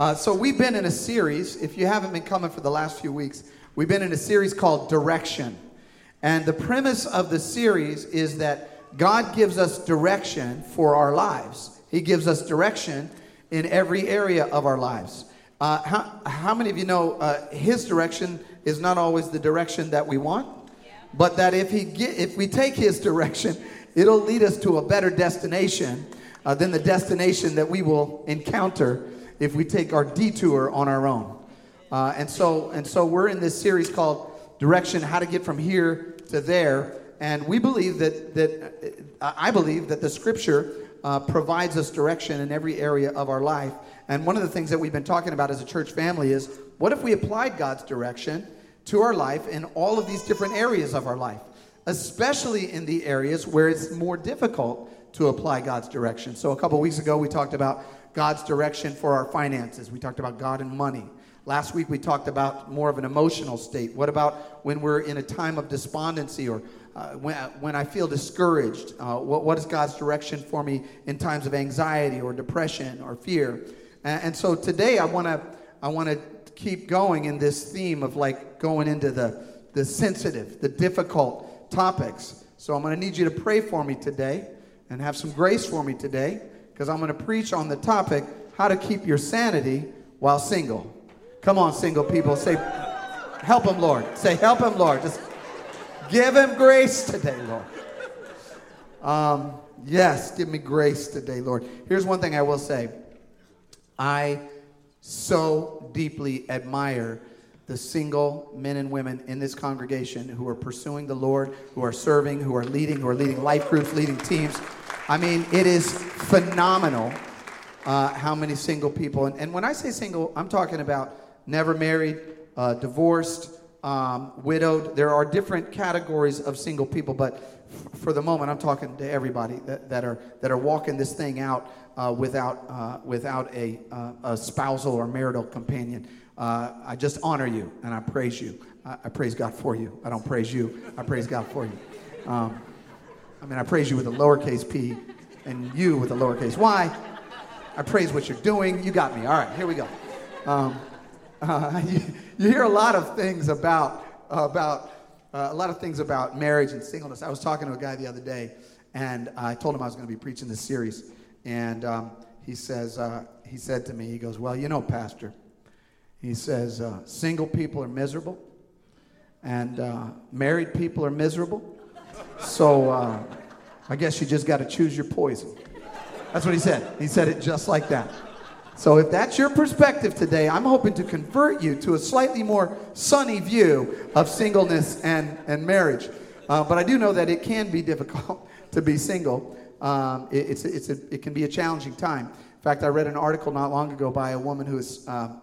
Uh, so we've been in a series. If you haven't been coming for the last few weeks, we've been in a series called Direction. And the premise of the series is that God gives us direction for our lives. He gives us direction in every area of our lives. Uh, how, how many of you know uh, His direction is not always the direction that we want, but that if, he get, if we take His direction, it'll lead us to a better destination uh, than the destination that we will encounter if we take our detour on our own. Uh, and so and so we're in this series called Direction: How to Get from Here to There. And we believe that that uh, I believe that the Scripture uh, provides us direction in every area of our life. And one of the things that we've been talking about as a church family is what if we applied God's direction to our life in all of these different areas of our life, especially in the areas where it's more difficult to apply God's direction. So a couple weeks ago we talked about God's direction for our finances. We talked about God and money. Last week we talked about more of an emotional state. What about when we're in a time of despondency or uh, when, when I feel discouraged? Uh, what, what is God's direction for me in times of anxiety or depression or fear? And, and so today I want to I want to keep going in this theme of like going into the the sensitive, the difficult topics. So I'm going to need you to pray for me today and have some grace for me today because I'm going to preach on the topic how to keep your sanity while single. Come on, single people. Say, help him, Lord. Say, help him, Lord. Just give him grace today, Lord. Um, yes, give me grace today, Lord. Here's one thing I will say I so deeply admire the single men and women in this congregation who are pursuing the Lord, who are serving, who are leading, who are leading life groups, leading teams I mean, it is phenomenal uh, how many single people, and, and, when I say single, I'm talking about never married, uh, divorced, um, widowed. There are different categories of single people, but f- for the moment, I'm talking to everybody that, that are that are walking this thing out uh, without uh, without a, uh, a spousal or marital companion. Uh, I just honor you and I praise you. I, I, praise God for you. I don't praise you. I praise God for you. Um, I mean, I praise you with a lowercase p and you with a lowercase y. I praise what you're doing. You got me. All right, here we go. Um, uh, you, you, hear a lot of things about, about uh, a lot of things about marriage and singleness. I was talking to a guy the other day, and I told him I was going to be preaching this series. And um, he says, uh, he said to me, he goes, well, you know, pastor, he says, uh, single people are miserable, and uh, married people are miserable, so uh, I guess you just got to choose your poison. That's what he said. He said it just like that. So if that's your perspective today, I'm hoping to convert you to a slightly more sunny view of singleness and, and marriage. Uh, but I do know that it can be difficult to be single. Um, it, it's, it's a, it can be a challenging time. In fact, I read an article not long ago by a woman who was, uh,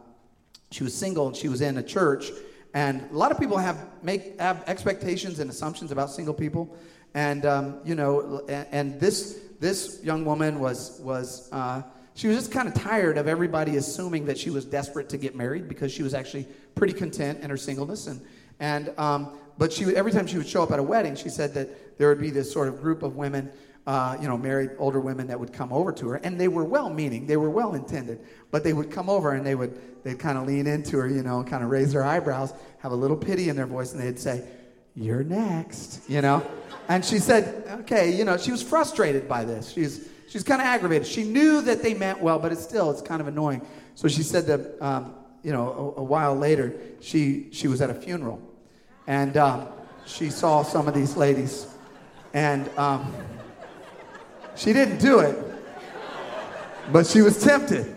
she was single and she was in a church and a lot of people have make have expectations and assumptions about single people, and um, you know, and, and, this this young woman was was uh, she was just kind of tired of everybody assuming that she was desperate to get married because she was actually pretty content in her singleness, and and um, but she every time she would show up at a wedding, she said that there would be this sort of group of women uh, you know, married older women that would come over to her, and they were well-meaning, they were well-intended, but they would come over and they would they'd kind of lean into her, you know, kind of raise their eyebrows, have a little pity in their voice, and they'd say, "You're next," you know. And she said, "Okay," you know, she was frustrated by this. She's she's kind of aggravated. She knew that they meant well, but it's still it's kind of annoying. So she said that, um, you know, a, a, while later, she she was at a funeral, and um, she saw some of these ladies, and. Um, she didn't do it, but she was tempted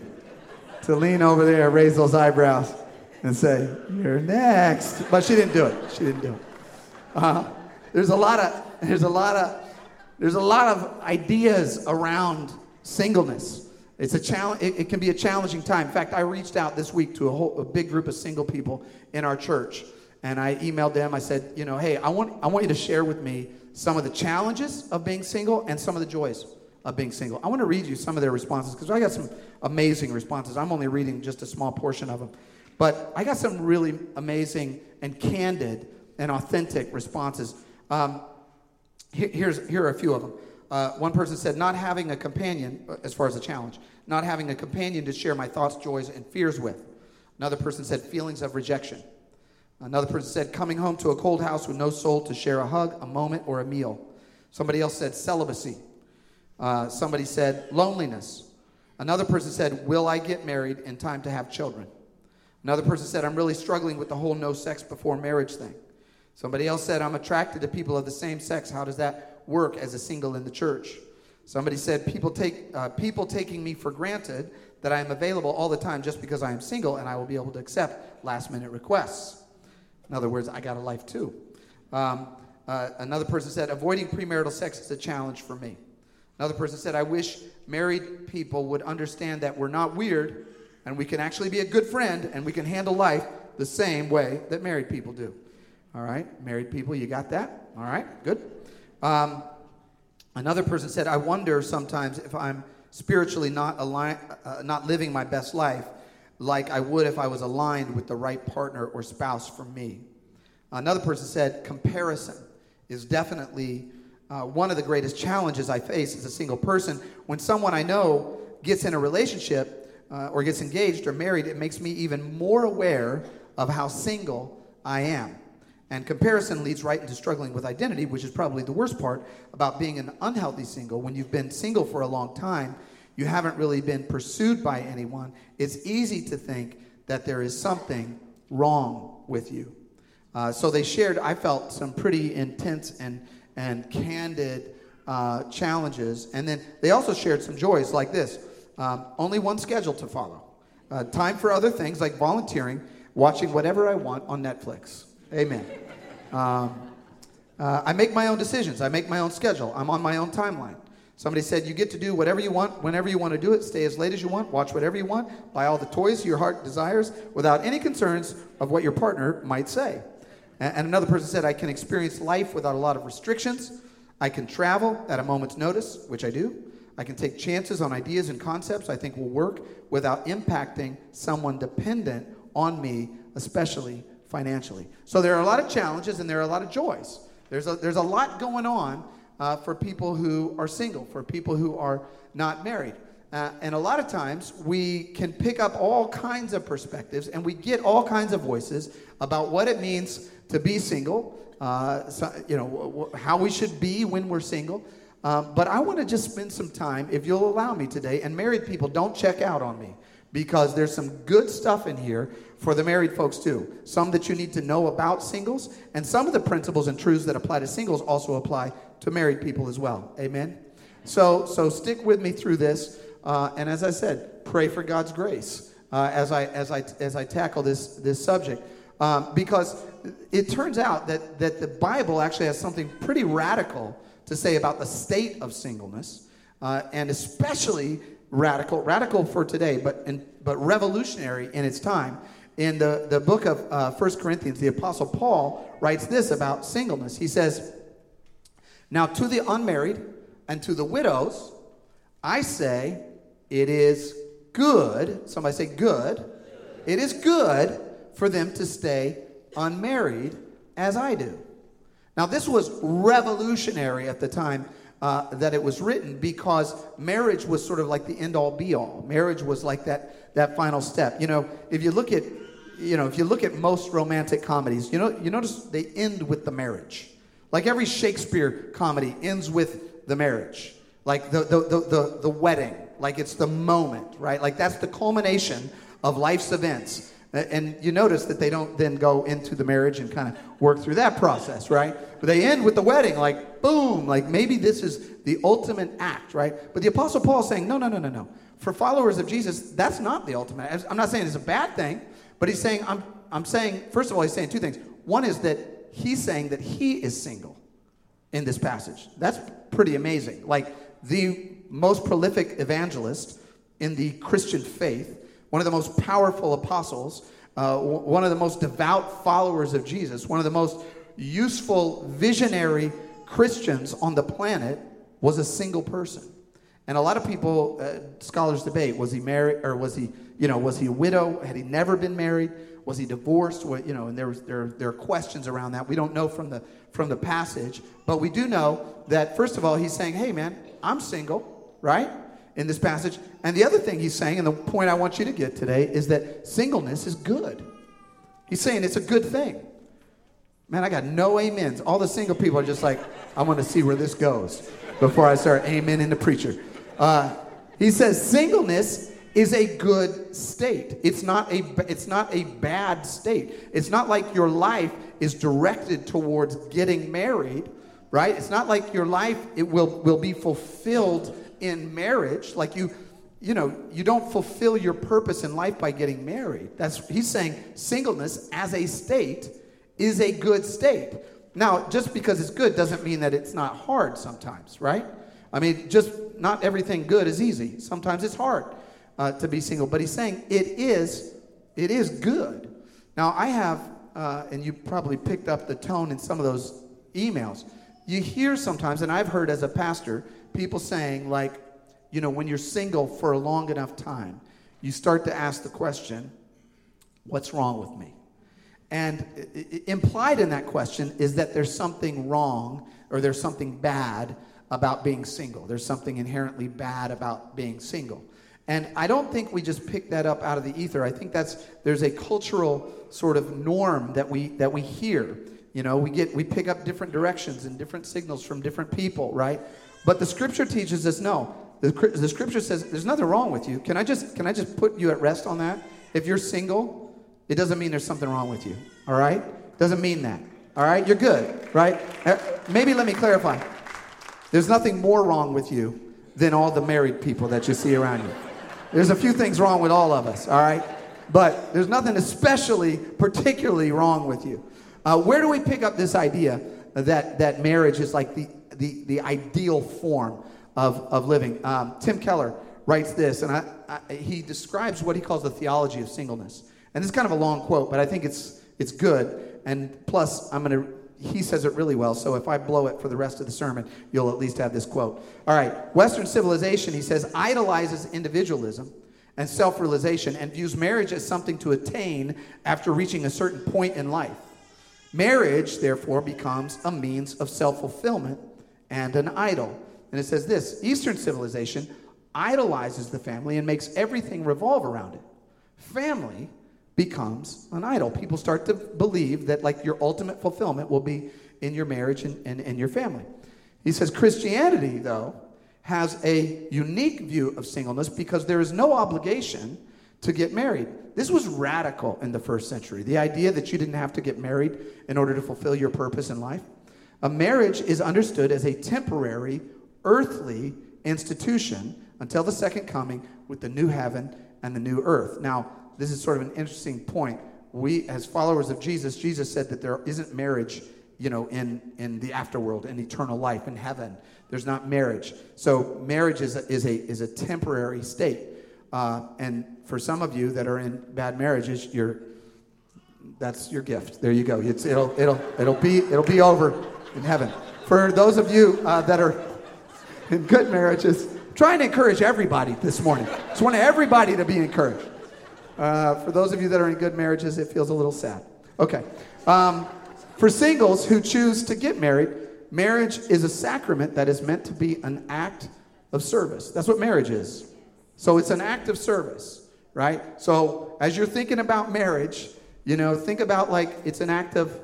to lean over there, raise those eyebrows, and say, You're next. But she didn't do it. She didn't do it. Uh, there's a lot of there's a lot of there's a lot of ideas around singleness. It's a challenge. It, it, can be a challenging time. In fact, I reached out this week to a whole a big group of single people in our church, and I emailed them. I said, you know, hey, I want I want you to share with me some of the challenges of being single and some of the joys of being single. I want to read you some of their responses because I got some amazing responses. I'm only reading just a small portion of them. But I got some really amazing and candid and authentic responses. Um, here's, here are a few of them. Uh, one person said, not having a companion, uh, as far as a challenge, not having a companion to share my thoughts, joys, and fears with. Another person said feelings of rejection. Another person said coming home to a cold house with no soul to share a hug, a moment, or a meal. Somebody else said celibacy. Uh, somebody said loneliness. Another person said, Will I get married in time to have children? Another person said, I'm really struggling with the whole no sex before marriage thing. Somebody else said, I'm attracted to people of the same sex. How does that work as a single in the church? Somebody said, people, take, uh, people taking me for granted that I am available all the time just because I am single and I will be able to accept last minute requests. In other words, I got a life too. Um, uh, another person said, avoiding premarital sex is a challenge for me. Another person said, I wish married people would understand that we're not weird and we can actually be a good friend and we can handle life the same way that married people do. All right, married people, you got that? All right, good. Um, another person said, I wonder sometimes if I'm spiritually not, align, uh, not living my best life like I would if I was aligned with the right partner or spouse for me. Another person said, comparison is definitely uh, one of the greatest challenges I face as a single person. When someone I know gets in a relationship uh, or gets engaged or married, it makes me even more aware of how single I am. And comparison leads right into struggling with identity, which is probably the worst part about being an unhealthy single. When you've been single for a long time, you haven't really been pursued by anyone. It's easy to think that there is something wrong with you. Uh, so they shared, I felt, some pretty intense and and candid uh, challenges. And then they also shared some joys like this um, only one schedule to follow, uh, time for other things like volunteering, watching whatever I want on Netflix. Amen. Um, uh, I make my own decisions, I make my own schedule, I'm on my own timeline. Somebody said, You get to do whatever you want, whenever you want to do it, stay as late as you want, watch whatever you want, buy all the toys your heart desires without any concerns of what your partner might say. And another person said, I can experience life without a lot of restrictions. I can travel at a moment's notice, which I do. I can take chances on ideas and concepts I think will work without impacting someone dependent on me, especially financially. So there are a lot of challenges and there are a lot of joys. There's a, there's a lot going on uh, for people who are single, for people who are not married. Uh, and a lot of times we can pick up all kinds of perspectives and we get all kinds of voices about what it means to be single, uh, so, you know, how we should be when we're single. Um, but I want to just spend some time, if you'll allow me today, and married people, don't check out on me because there's some good stuff in here for the married folks too. Some that you need to know about singles, and some of the principles and truths that apply to singles also apply to married people as well. Amen. So, so stick with me through this, uh, and as I said, pray for God's grace uh, as I as I as I tackle this this subject. Um, because it turns out that, that the Bible actually has something pretty radical to say about the state of singleness, uh, and especially radical, radical for today, but, in, but revolutionary in its time. In the, the book of uh, 1 Corinthians, the Apostle Paul writes this about singleness. He says, Now to the unmarried and to the widows, I say, it is good. Somebody say, good. It is good for them to stay unmarried as I do. Now, this was revolutionary at the time uh, that it was written because marriage was sort of like the end all be all. Marriage was like that, that final step. You know, if you look at you know, if you look at most romantic comedies, you know, you notice they end with the marriage. Like every Shakespeare comedy ends with the marriage. Like the, the, the, the, the wedding. Like it's the moment, right? Like that's the culmination of life's events. And you notice that they don't then go into the marriage and kind of work through that process, right? But they end with the wedding, like, boom, like maybe this is the ultimate act, right? But the Apostle Paul is saying, no, no, no, no, no. For followers of Jesus, that's not the ultimate. I'm not saying it's a bad thing, but he's saying, I'm, I'm saying, first of all, he's saying two things. One is that he's saying that he is single in this passage. That's pretty amazing. Like the most prolific evangelist in the Christian faith one of the most powerful apostles, uh, one of the most devout followers of Jesus, one of the most useful, visionary Christians on the planet was a single person. And a lot of people, uh, scholars debate, was he married or was he, you know, was he a widow? Had he never been married? Was he divorced? What, you know, and there, was, there, there are questions around that. We don't know from the, from the passage, but we do know that, first of all, he's saying, hey, man, I'm single, right? In this passage. And the other thing he's saying, and the point I want you to get today, is that singleness is good. He's saying it's a good thing. Man, I got no amens. All the single people are just like, I want to see where this goes before I start amen in the preacher. Uh, he says singleness is a good state. It's not a it's not a bad state. It's not like your life is directed towards getting married, right? It's not like your life it will will be fulfilled in marriage like you you know, you don't fulfill your purpose in life by getting married. That's he's saying singleness as a state is a good state. Now, just because it's good doesn't mean that it's not hard sometimes, right? I mean, just not everything good is easy. Sometimes it's hard uh, to be single, but he's saying it is it is good. Now, I have, uh, and you probably picked up the tone in some of those emails. You hear sometimes, and I've heard as a pastor, people saying like, you know, when you're single for a long enough time, you start to ask the question, what's wrong with me? And implied in that question is that there's something wrong or there's something bad about being single. There's something inherently bad about being single. And I don't think we just pick that up out of the ether. I think that's there's a cultural sort of norm that we that we hear. You know, we get we pick up different directions and different signals from different people, right? But the scripture teaches us no. The, the scripture says there's nothing wrong with you. Can I just can I just put you at rest on that? If you're single, it doesn't mean there's something wrong with you. All right? Doesn't mean that. All right? You're good, right? Uh, maybe let me clarify. There's nothing more wrong with you than all the married people that you see around you. There's a few things wrong with all of us, all right? But there's nothing especially, particularly wrong with you. Uh, where do we pick up this idea that, that marriage is like the, the, the ideal form of, of living. Um, Tim Keller writes this, and I, I, he describes what he calls the theology of singleness. And it's kind of a long quote, but I think it's, it's good. And plus, I'm going to, he says it really well, so if I blow it for the rest of the sermon, you'll at least have this quote. All right, Western civilization, he says, idolizes individualism and self realization and views marriage as something to attain after reaching a certain point in life. Marriage, therefore, becomes a means of self fulfillment and an idol. And it says this Eastern civilization idolizes the family and makes everything revolve around it. Family becomes an idol. People start to believe that, like, your ultimate fulfillment will be in your marriage and, and, and your family. He says Christianity, though, has a unique view of singleness because there is no obligation to get married. This was radical in the first century. The idea that you didn't have to get married in order to fulfill your purpose in life. A marriage is understood as a temporary earthly institution until the second coming with the new heaven and the new earth. Now, this is sort of an interesting point. We, as followers of Jesus, Jesus said that there isn't marriage, you know, in, in the afterworld, in eternal life, in heaven. There's not marriage. So marriage is a, is a, is a temporary state. Uh, and for some of you that are in bad marriages, you're, that's your gift. There you go. It's, it'll, it'll, it'll, be, it'll be over in heaven. For those of you uh, that are in good marriages. trying to encourage everybody this morning. Just want everybody to be encouraged. Uh, for those of you that are in good marriages, it feels a little sad. Okay. Um, for singles who choose to get married, marriage is a sacrament that is meant to be an act of service. That's what marriage is. So it's an act of service, right? So as you're thinking about marriage, you know, think about like it's an act of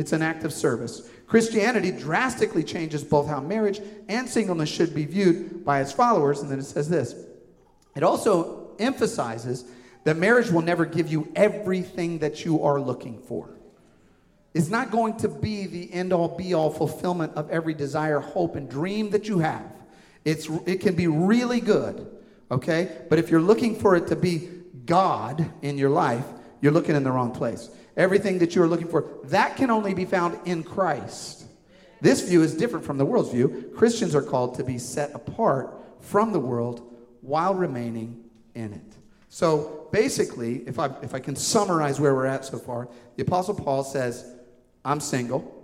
it's an act of service. Christianity drastically changes both how marriage and singleness should be viewed by its followers. And then it says this it also emphasizes that marriage will never give you everything that you are looking for. It's not going to be the end all be all fulfillment of every desire, hope, and dream that you have. It's, it can be really good, okay? But if you're looking for it to be God in your life, you're looking in the wrong place everything that you are looking for, that can only be found in Christ. This view is different from the world's view. Christians are called to be set apart from the world while remaining in it. So basically, if I, if I can summarize where we're at so far, the Apostle Paul says, I'm single,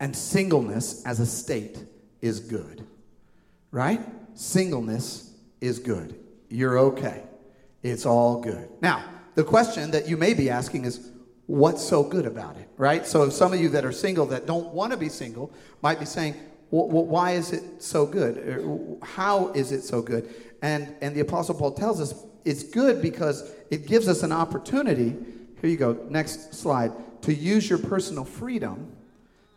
and singleness as a state is good. Right? Singleness is good. You're okay. It's all good. Now, the question that you may be asking is, what's so good about it, right? So some of you that are single that don't want to be single might be saying, well, why is it so good? Er, how is it so good? And, and the Apostle Paul tells us it's good because it gives us an opportunity. Here you go, next slide. To use your personal freedom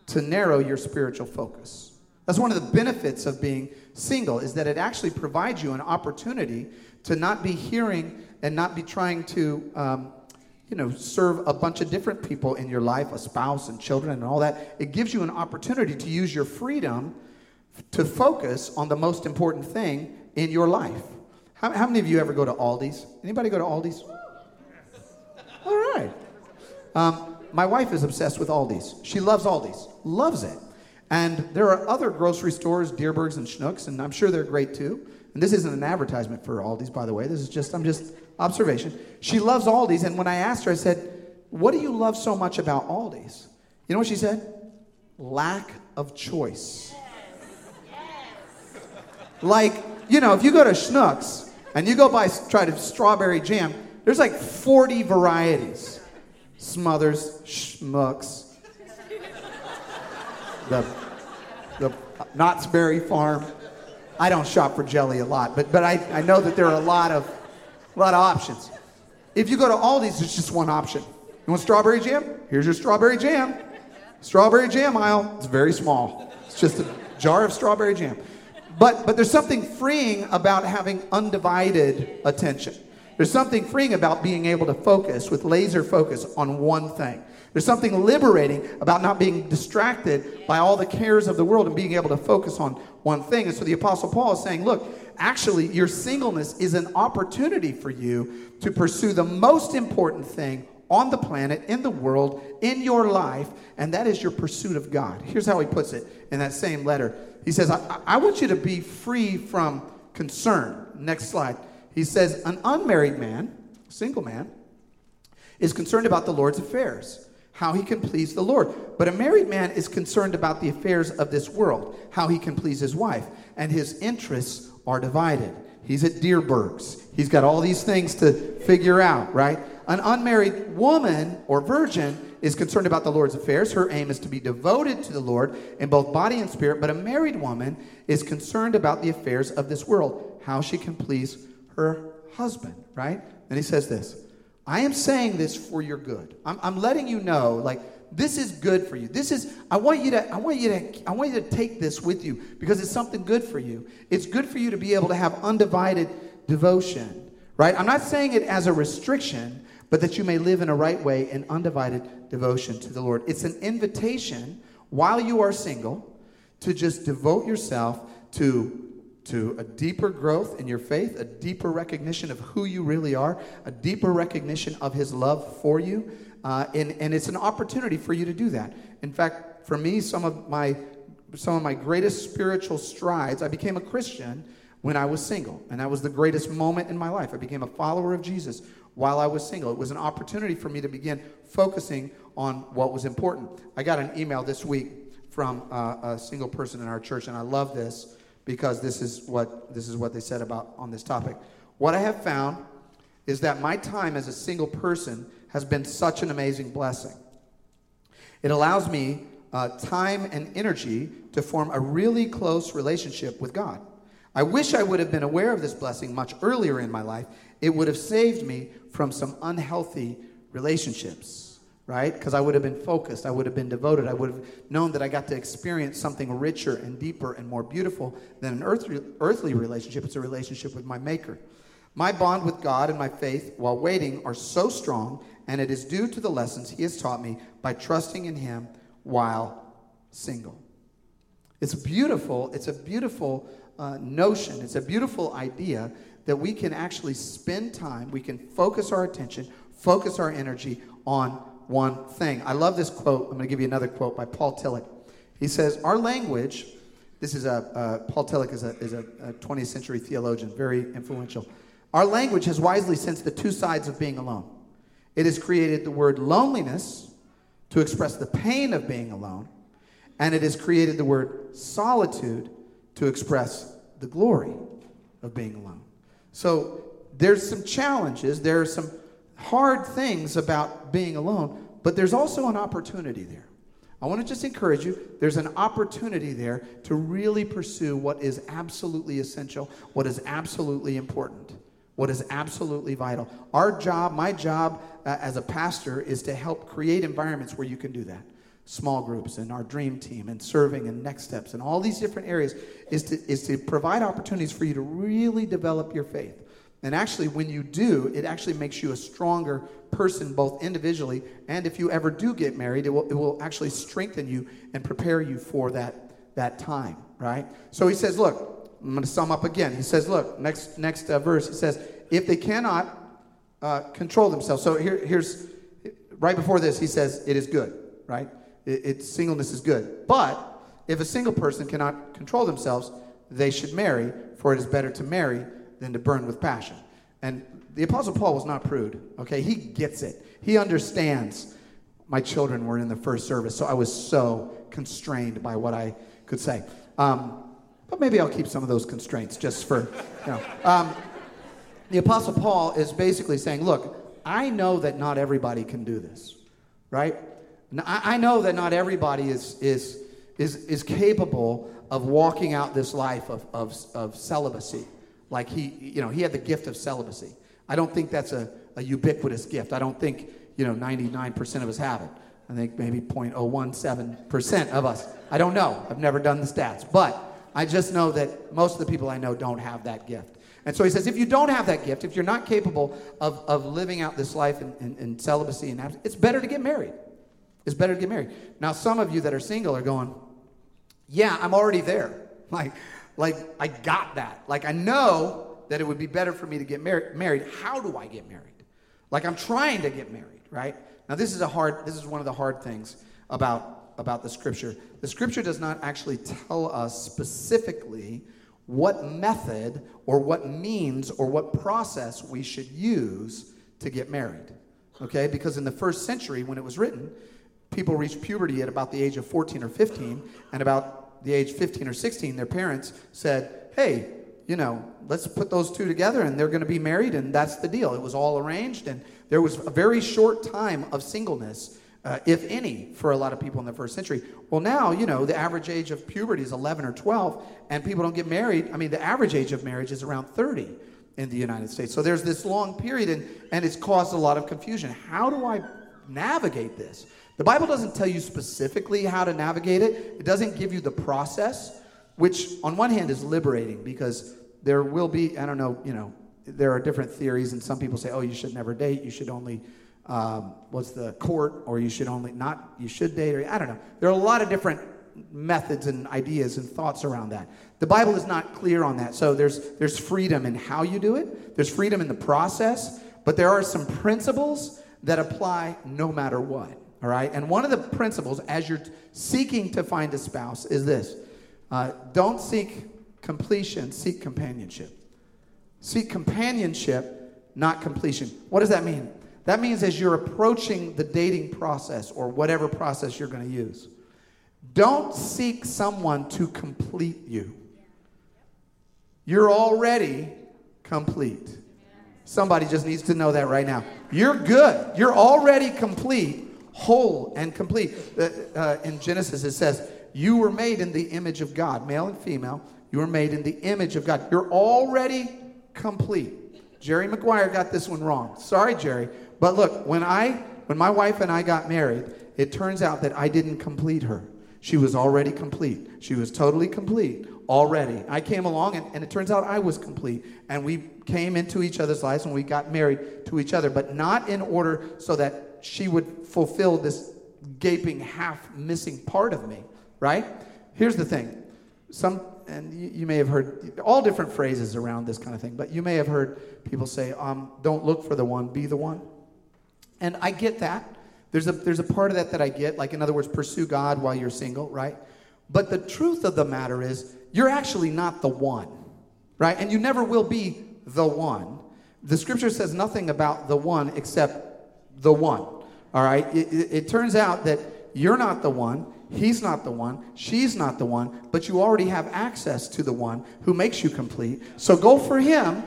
to narrow your spiritual focus. That's one of the benefits of being single is that it actually provides you an opportunity to not be hearing and not be trying to um, you know serve a bunch of different people in your life a spouse and children and all that. It gives you an opportunity to use your freedom to focus on the most important thing in your life. How, how many of you ever go to Aldi's? Anybody go to Aldi's? All right. Um, my wife is obsessed with Aldi's. She loves Aldi's. Loves it. And there are other grocery stores Dierbergs and Schnucks and i'm sure they're great too. And this isn't an advertisement for Aldi's by the way. This is just i'm just observation. She loves Aldi's, and when I asked her, I said, What do you love so much about Aldi's? You know what she said? Lack of choice. Like, you know, if you go to Schnucks and you go buy try to strawberry jam, there's like 40 varieties. Smothers, Smucker's, the, the Knott's Berry Farm. I don't shop for jelly a lot, but, but I, I know that there are a lot of a lot of options. If you go to Aldi's, there's just one option. You want strawberry jam? Here's your strawberry jam. Strawberry jam aisle. It's very small. It's just a jar of strawberry jam. But, but there's something freeing about having undivided attention. There's something freeing about being able to focus with laser focus on one thing. There's something liberating about not being distracted by all the cares of the world and being able to focus on one thing. And so the Apostle Paul is saying, look, actually, your singleness is an opportunity for you to pursue the most important thing on the planet, in the world, in your life, and that is your pursuit of God. Here's how he puts it in that same letter. He says, I, I want you to be free from concern. Next slide. He says, An unmarried man, single man, is concerned about the Lord's affairs, how he can please the Lord. But a married man is concerned about the affairs of this world, how he can please his wife, and his interests are divided. He's at Dierberg's. He's got all these things to figure out, right? An unmarried woman or virgin is concerned about the Lord's affairs. Her aim is to be devoted to the Lord in both body and spirit. But a married woman is concerned about the affairs of this world, how she can please her husband, right? And he says this I am saying this for your good. I'm, I'm letting you know, like, this is good for you. This is I want you to I want you to I want you to take this with you because it's something good for you. It's good for you to be able to have undivided devotion, right? I'm not saying it as a restriction, but that you may live in a right way in undivided devotion to the Lord. It's an invitation while you are single to just devote yourself to to a deeper growth in your faith, a deeper recognition of who you really are, a deeper recognition of his love for you uh, and, and it's an opportunity for you to do that. In fact, for me, some of my some of my greatest spiritual strides, I became a Christian when I was single. And that was the greatest moment in my life. I became a follower of Jesus while I was single. It was an opportunity for me to begin focusing on what was important. I got an email this week from uh, a single person in our church, and I love this because this is what this is what they said about on this topic. What I have found is that my time as a single person has been such an amazing blessing. It allows me uh, time and energy to form a really close relationship with God. I wish I would have been aware of this blessing much earlier in my life. It would have saved me from some unhealthy relationships, right? Because I would have been focused, I would have been devoted, I would have known that I got to experience something richer and deeper and more beautiful than an earthly, earthly relationship. It's a relationship with my Maker. My bond with God and my faith while waiting are so strong and it is due to the lessons he has taught me by trusting in him while single. It's beautiful. It's a beautiful uh, notion. It's a beautiful idea that we can actually spend time, we can focus our attention, focus our energy on one thing. I love this quote. I'm going to give you another quote by Paul Tillich. He says, Our language, this is a, uh, Paul Tillich is, a, is a, a 20th century theologian, very influential. Our language has wisely sensed the two sides of being alone. It has created the word loneliness to express the pain of being alone, and it has created the word solitude to express the glory of being alone. So there's some challenges, there are some hard things about being alone, but there's also an opportunity there. I want to just encourage you. There's an opportunity there to really pursue what is absolutely essential, what is absolutely important, what is absolutely vital. Our job, my job uh, as a pastor, is to help create environments where you can do that. Small groups and our dream team and serving and next steps and all these different areas is to, is to provide opportunities for you to really develop your faith. And actually, when you do, it actually makes you a stronger person, both individually and if you ever do get married, it will, it will actually strengthen you and prepare you for that, that time, right? So he says, Look, I'm going to sum up again. He says, Look, next, next uh, verse, he says, If they cannot uh, control themselves. So here, here's, right before this, he says, It is good, right? It, it, singleness is good. But if a single person cannot control themselves, they should marry, for it is better to marry than to burn with passion. And the Apostle Paul was not prude, okay? He gets it. He understands. My children were in the first service, so I was so constrained by what I could say. Um, but maybe I'll keep some of those constraints just for, you know. Um, the Apostle Paul is basically saying, look, I know that not everybody can do this, right? I know that not everybody is, is, is, is capable of walking out this life of, of, of celibacy like he, you know, he had the gift of celibacy. I don't think that's a, a ubiquitous gift. I don't think, you know, 99% of us have it. I think maybe 0.017% of us. I don't know. I've never done the stats. But I just know that most of the people I know don't have that gift. And so he says, if you don't have that gift, if you're not capable of, of living out this life in, in, in celibacy and it's better to get married. It's better to get married. Now, some of you that are single are going, yeah, I'm already there. Like, like I got that. Like I know that it would be better for me to get mar- married. How do I get married? Like I'm trying to get married, right? Now this is a hard this is one of the hard things about about the scripture. The scripture does not actually tell us specifically what method or what means or what process we should use to get married. Okay? Because in the first century when it was written, people reached puberty at about the age of 14 or 15 and about the age 15 or 16, their parents said, hey, you know, let's put those two together and they're going to be married, and that's the deal. It was all arranged, and there was a very short time of singleness, uh, if any, for a lot of people in the first century. Well, now, you know, the average age of puberty is 11 or 12, and people don't get married. I mean, the average age of marriage is around 30 in the United States. So there's this long period, and, and it's caused a lot of confusion. How do I navigate this? The Bible doesn't tell you specifically how to navigate it, it doesn't give you the process, which on one hand is liberating because there will be, I don't know, you know, there are different theories, and some people say, oh, you should never date, you should only, um, what's the court, or you should only not, you should date, or I don't know. There are a lot of different methods and ideas and thoughts around that. The Bible is not clear on that. So there's there's freedom in how you do it. There's freedom in the process, but there are some principles that apply no matter what. All right? And one of the principles as you're seeking to find a spouse is this uh, don't seek completion, seek companionship. Seek companionship, not completion. What does that mean? That means as you're approaching the dating process or whatever process you're going to use, don't seek someone to complete you. You're already complete. Somebody just needs to know that right now. You're good. You're already complete whole and complete. Uh, uh, in Genesis, it says, You were made in the image of God, male and female. You were made in the image of God. You're already complete. Jerry Maguire got this one wrong. Sorry, Jerry. But look, when I when my wife and I got married, it turns out that I didn't complete her. She was already complete. She was totally complete already. I came along and, and it turns out I was complete. And we came into each other's lives and we got married to each other, but not in order so that she would fulfill this gaping, half missing part of me, right? Here's the thing. Some, and you, you, may have heard all different phrases around this kind of thing, but you may have heard people say, um, don't look for the one, be the one. And I get that. There's a, there's a part of that that I get, like, in other words, pursue God while you're single, right? But the truth of the matter is, you're actually not the one, right? And you never will be the one. The scripture says nothing about the one except the one. All right? It, it, it, turns out that you're not the one, he's not the one, she's not the one, but you already have access to the one who makes you complete. So go for him,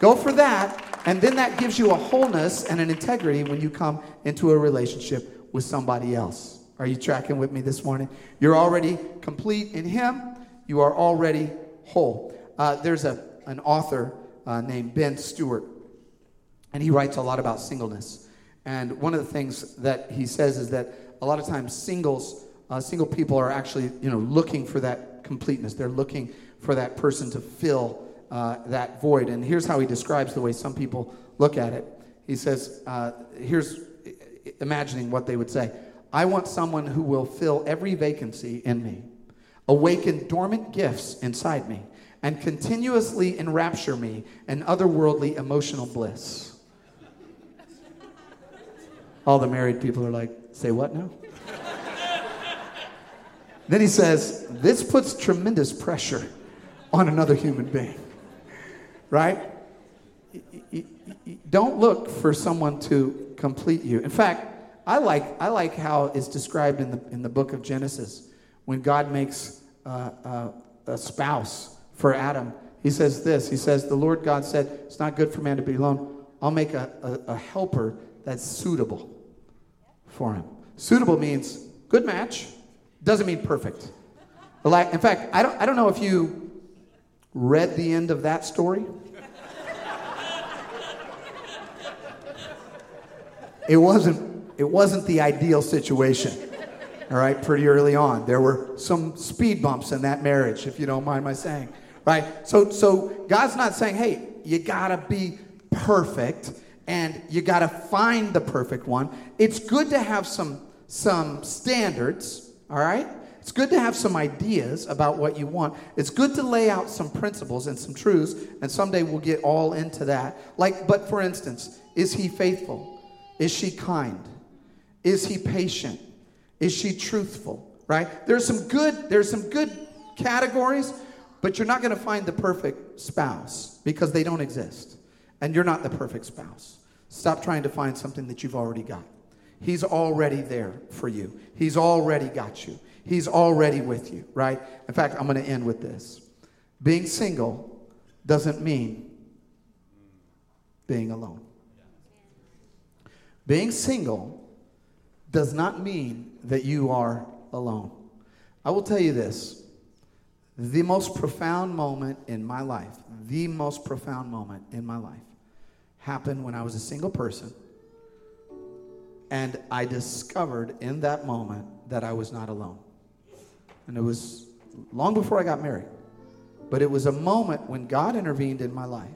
go for that, and then that gives you a wholeness and an integrity when you come into a relationship with somebody else. Are you tracking with me this morning? You're already complete in Him. You are already whole. Uh, there's a, an author uh, named Ben Stuart, and he writes a lot about singleness. And one of the things that he says is that a lot of times singles, uh, single people are actually, you know, looking for that completeness. They're looking for that person to fill uh, that void. And here's how he describes the way some people look at it. He says, uh, here's imagining what they would say. I want someone who will fill every vacancy in me, awaken dormant gifts inside me, and continuously enrapture me in otherworldly emotional bliss. All the married people are like, say what now? then he says, this puts tremendous pressure on another human being, right? Don't look for someone to complete you. In fact, I like, I like how it's described in the, in the book of Genesis when God makes uh, uh, a spouse for Adam. He says this He says, The Lord God said, It's not good for man to be alone. I'll make a, a, a helper that's suitable for him. Suitable means good match, doesn't mean perfect. In fact, I don't, I don't know if you read the end of that story. It wasn't it wasn't the ideal situation. All right, pretty early on. There were some speed bumps in that marriage, if you don't mind my saying. Right? So so God's not saying, hey, you gotta be perfect and you gotta find the perfect one. It's good to have some some standards, all right? It's good to have some ideas about what you want. It's good to lay out some principles and some truths, and someday we'll get all into that. Like, but for instance, is he faithful? Is she kind? Is he patient? Is she truthful? Right? There's some good, there's some good categories, but you're not going to find the perfect spouse because they don't exist. And you're not the perfect spouse. Stop trying to find something that you've already got. He's already there for you. He's already got you. He's already with you, right? In fact, I'm going to end with this. Being single doesn't mean being alone. Being single does not mean that you are alone. I will tell you this the most profound moment in my life, the most profound moment in my life, happened when I was a single person. And I discovered in that moment that I was not alone. And it was long before I got married. But it was a moment when God intervened in my life.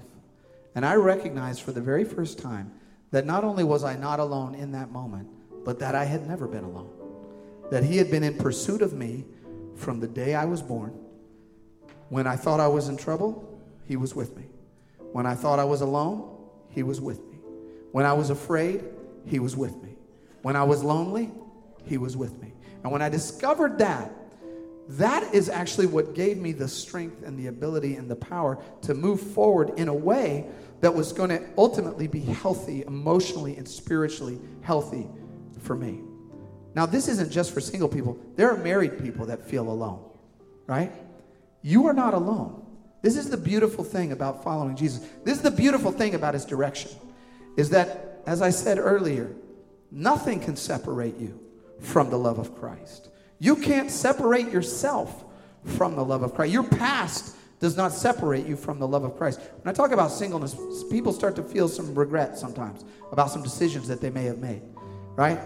And I recognized for the very first time that not only was I not alone in that moment, but that I had never been alone. That He had been in pursuit of me from the day I was born. When I thought I was in trouble, He was with me. When I thought I was alone, He was with me. When I was afraid, He was with me. When I was lonely, He was with me. And when I discovered that, that is actually what gave me the strength and the ability and the power to move forward in a way that was going to ultimately be healthy, emotionally and spiritually healthy for me. Now, this isn't just for single people, there are married people that feel alone, right? You are not alone. This is the beautiful thing about following Jesus. This is the beautiful thing about his direction is that, as I said earlier, nothing can separate you from the love of Christ. You can't separate yourself from the love of Christ. Your past does not separate you from the love of Christ. When I talk about singleness, people start to feel some regret sometimes about some decisions that they may have made right?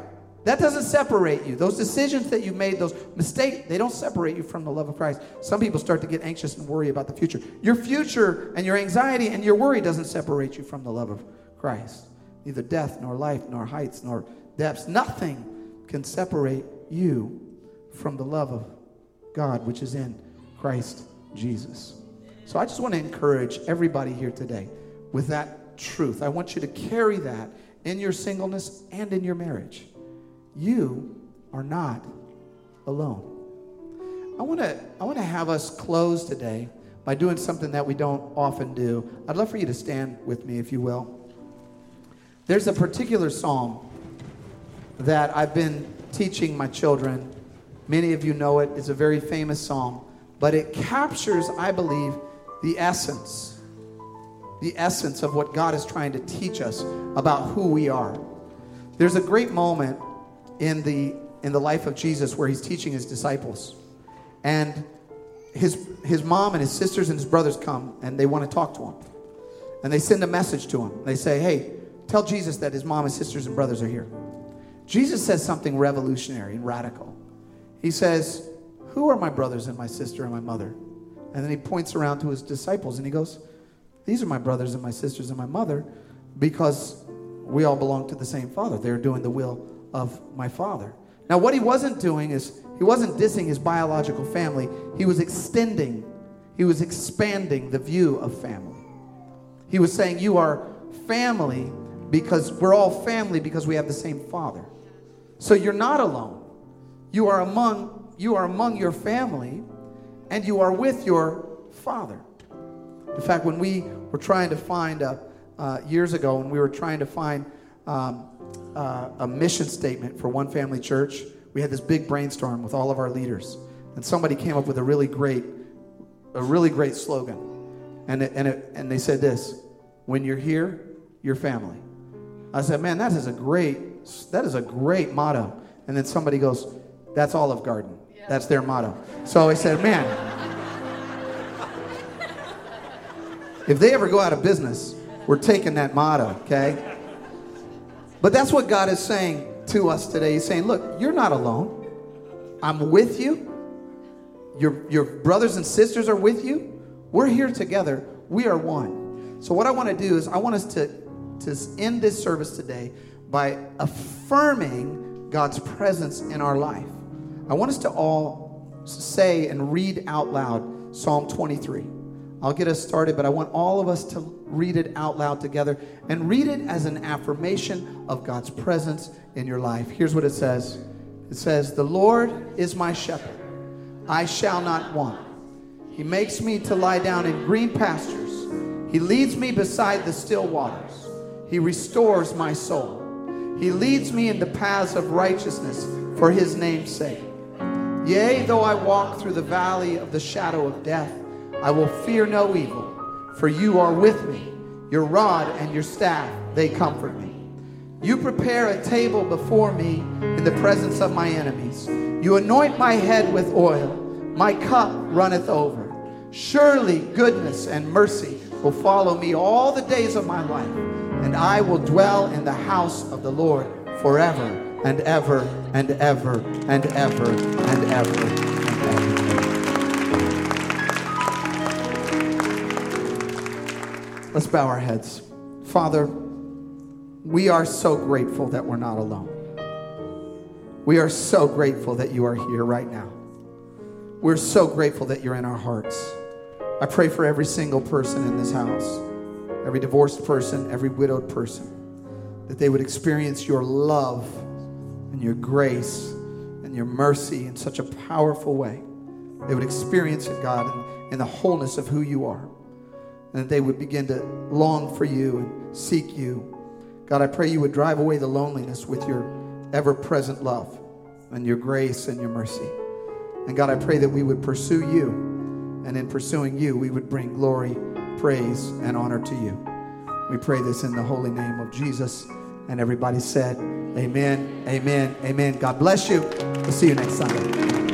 That doesn't separate you. Those decisions that you made, those mistakes, they don't separate you from the love of Christ. Some people start to get anxious and worry about the future. Your future and your anxiety and your worry doesn't separate you from the love of Christ. Neither death, nor life, nor heights, nor depths. Nothing can separate you from the love of God, which is in Christ Jesus. So I just want to encourage everybody here today with that truth. I want you to carry that in your singleness and in your marriage. You are not alone. I want to I want to have us close today by doing something that we don't often do. I'd love for you to stand with me if you will. There's a particular psalm that I've been teaching my children. Many of you know it. It's a very famous psalm, but it captures, I believe, the essence the essence of what God is trying to teach us about who we are. There's a great moment in the in the life of Jesus where he's teaching his disciples. And his, his mom and his sisters and his brothers come and they want to talk to him. And they send a message to him. They say, Hey, tell Jesus that his mom and sisters and brothers are here. Jesus says something revolutionary and radical. He says, Who are my brothers and my sister and my mother? And then he points around to his disciples and he goes, These are my brothers and my sisters and my mother because we all belong to the same Father. They're doing the will of my Father. Now, what he wasn't doing is he wasn't dissing his biological family, he was extending, he was expanding the view of family. He was saying, You are family because we're all family because we have the same Father. So you're not alone. You are among you are among your family and you are with your father. In fact, when we were trying to find a, uh, years ago, when we were trying to find um, uh, a mission statement for One Family Church, we had this big brainstorm with all of our leaders, and somebody came up with a really great, a really great slogan, and it, and it, and they said this: "When you're here, you're family." I said, "Man, that is a great that is a great motto." And then somebody goes, "That's Olive Garden. That's their motto." So I said, "Man." If they ever go out of business, we're taking that motto, okay? But that's what God is saying to us today. He's saying, Look, you're not alone. I'm with you. Your, your brothers and sisters are with you. We're here together. We are one. So, what I want to do is, I want us to, to end this service today by affirming God's presence in our life. I want us to all say and read out loud Psalm 23. I'll get us started, but I want all of us to read it out loud together and read it as an affirmation of God's presence in your life. Here's what it says It says, The Lord is my shepherd, I shall not want. He makes me to lie down in green pastures, He leads me beside the still waters, He restores my soul. He leads me in the paths of righteousness for His name's sake. Yea, though I walk through the valley of the shadow of death, I will fear no evil, for you are with me. Your rod and your staff, they comfort me. You prepare a table before me in the presence of my enemies. You anoint my head with oil. My cup runneth over. Surely goodness and mercy will follow me all the days of my life, and I will dwell in the house of the Lord forever and ever and ever and ever and ever and ever. Let's bow our heads. Father, we are so grateful that we're not alone. We are so grateful that you are here right now. We're so grateful that you're in our hearts. I pray for every single person in this house, every divorced person, every widowed person, that they would experience your love and your grace and your mercy in such a powerful way. They would experience it, God, in, in the wholeness of who you are and that they would begin to long for you and seek you. God, I pray you would drive away the loneliness with your ever present love and your grace and your mercy. And God, I pray that we would pursue you, and in pursuing you, we would bring glory, praise, and honor to you. We pray this in the holy name of Jesus. And everybody said, Amen, amen, amen. God bless you. We'll see you next Sunday.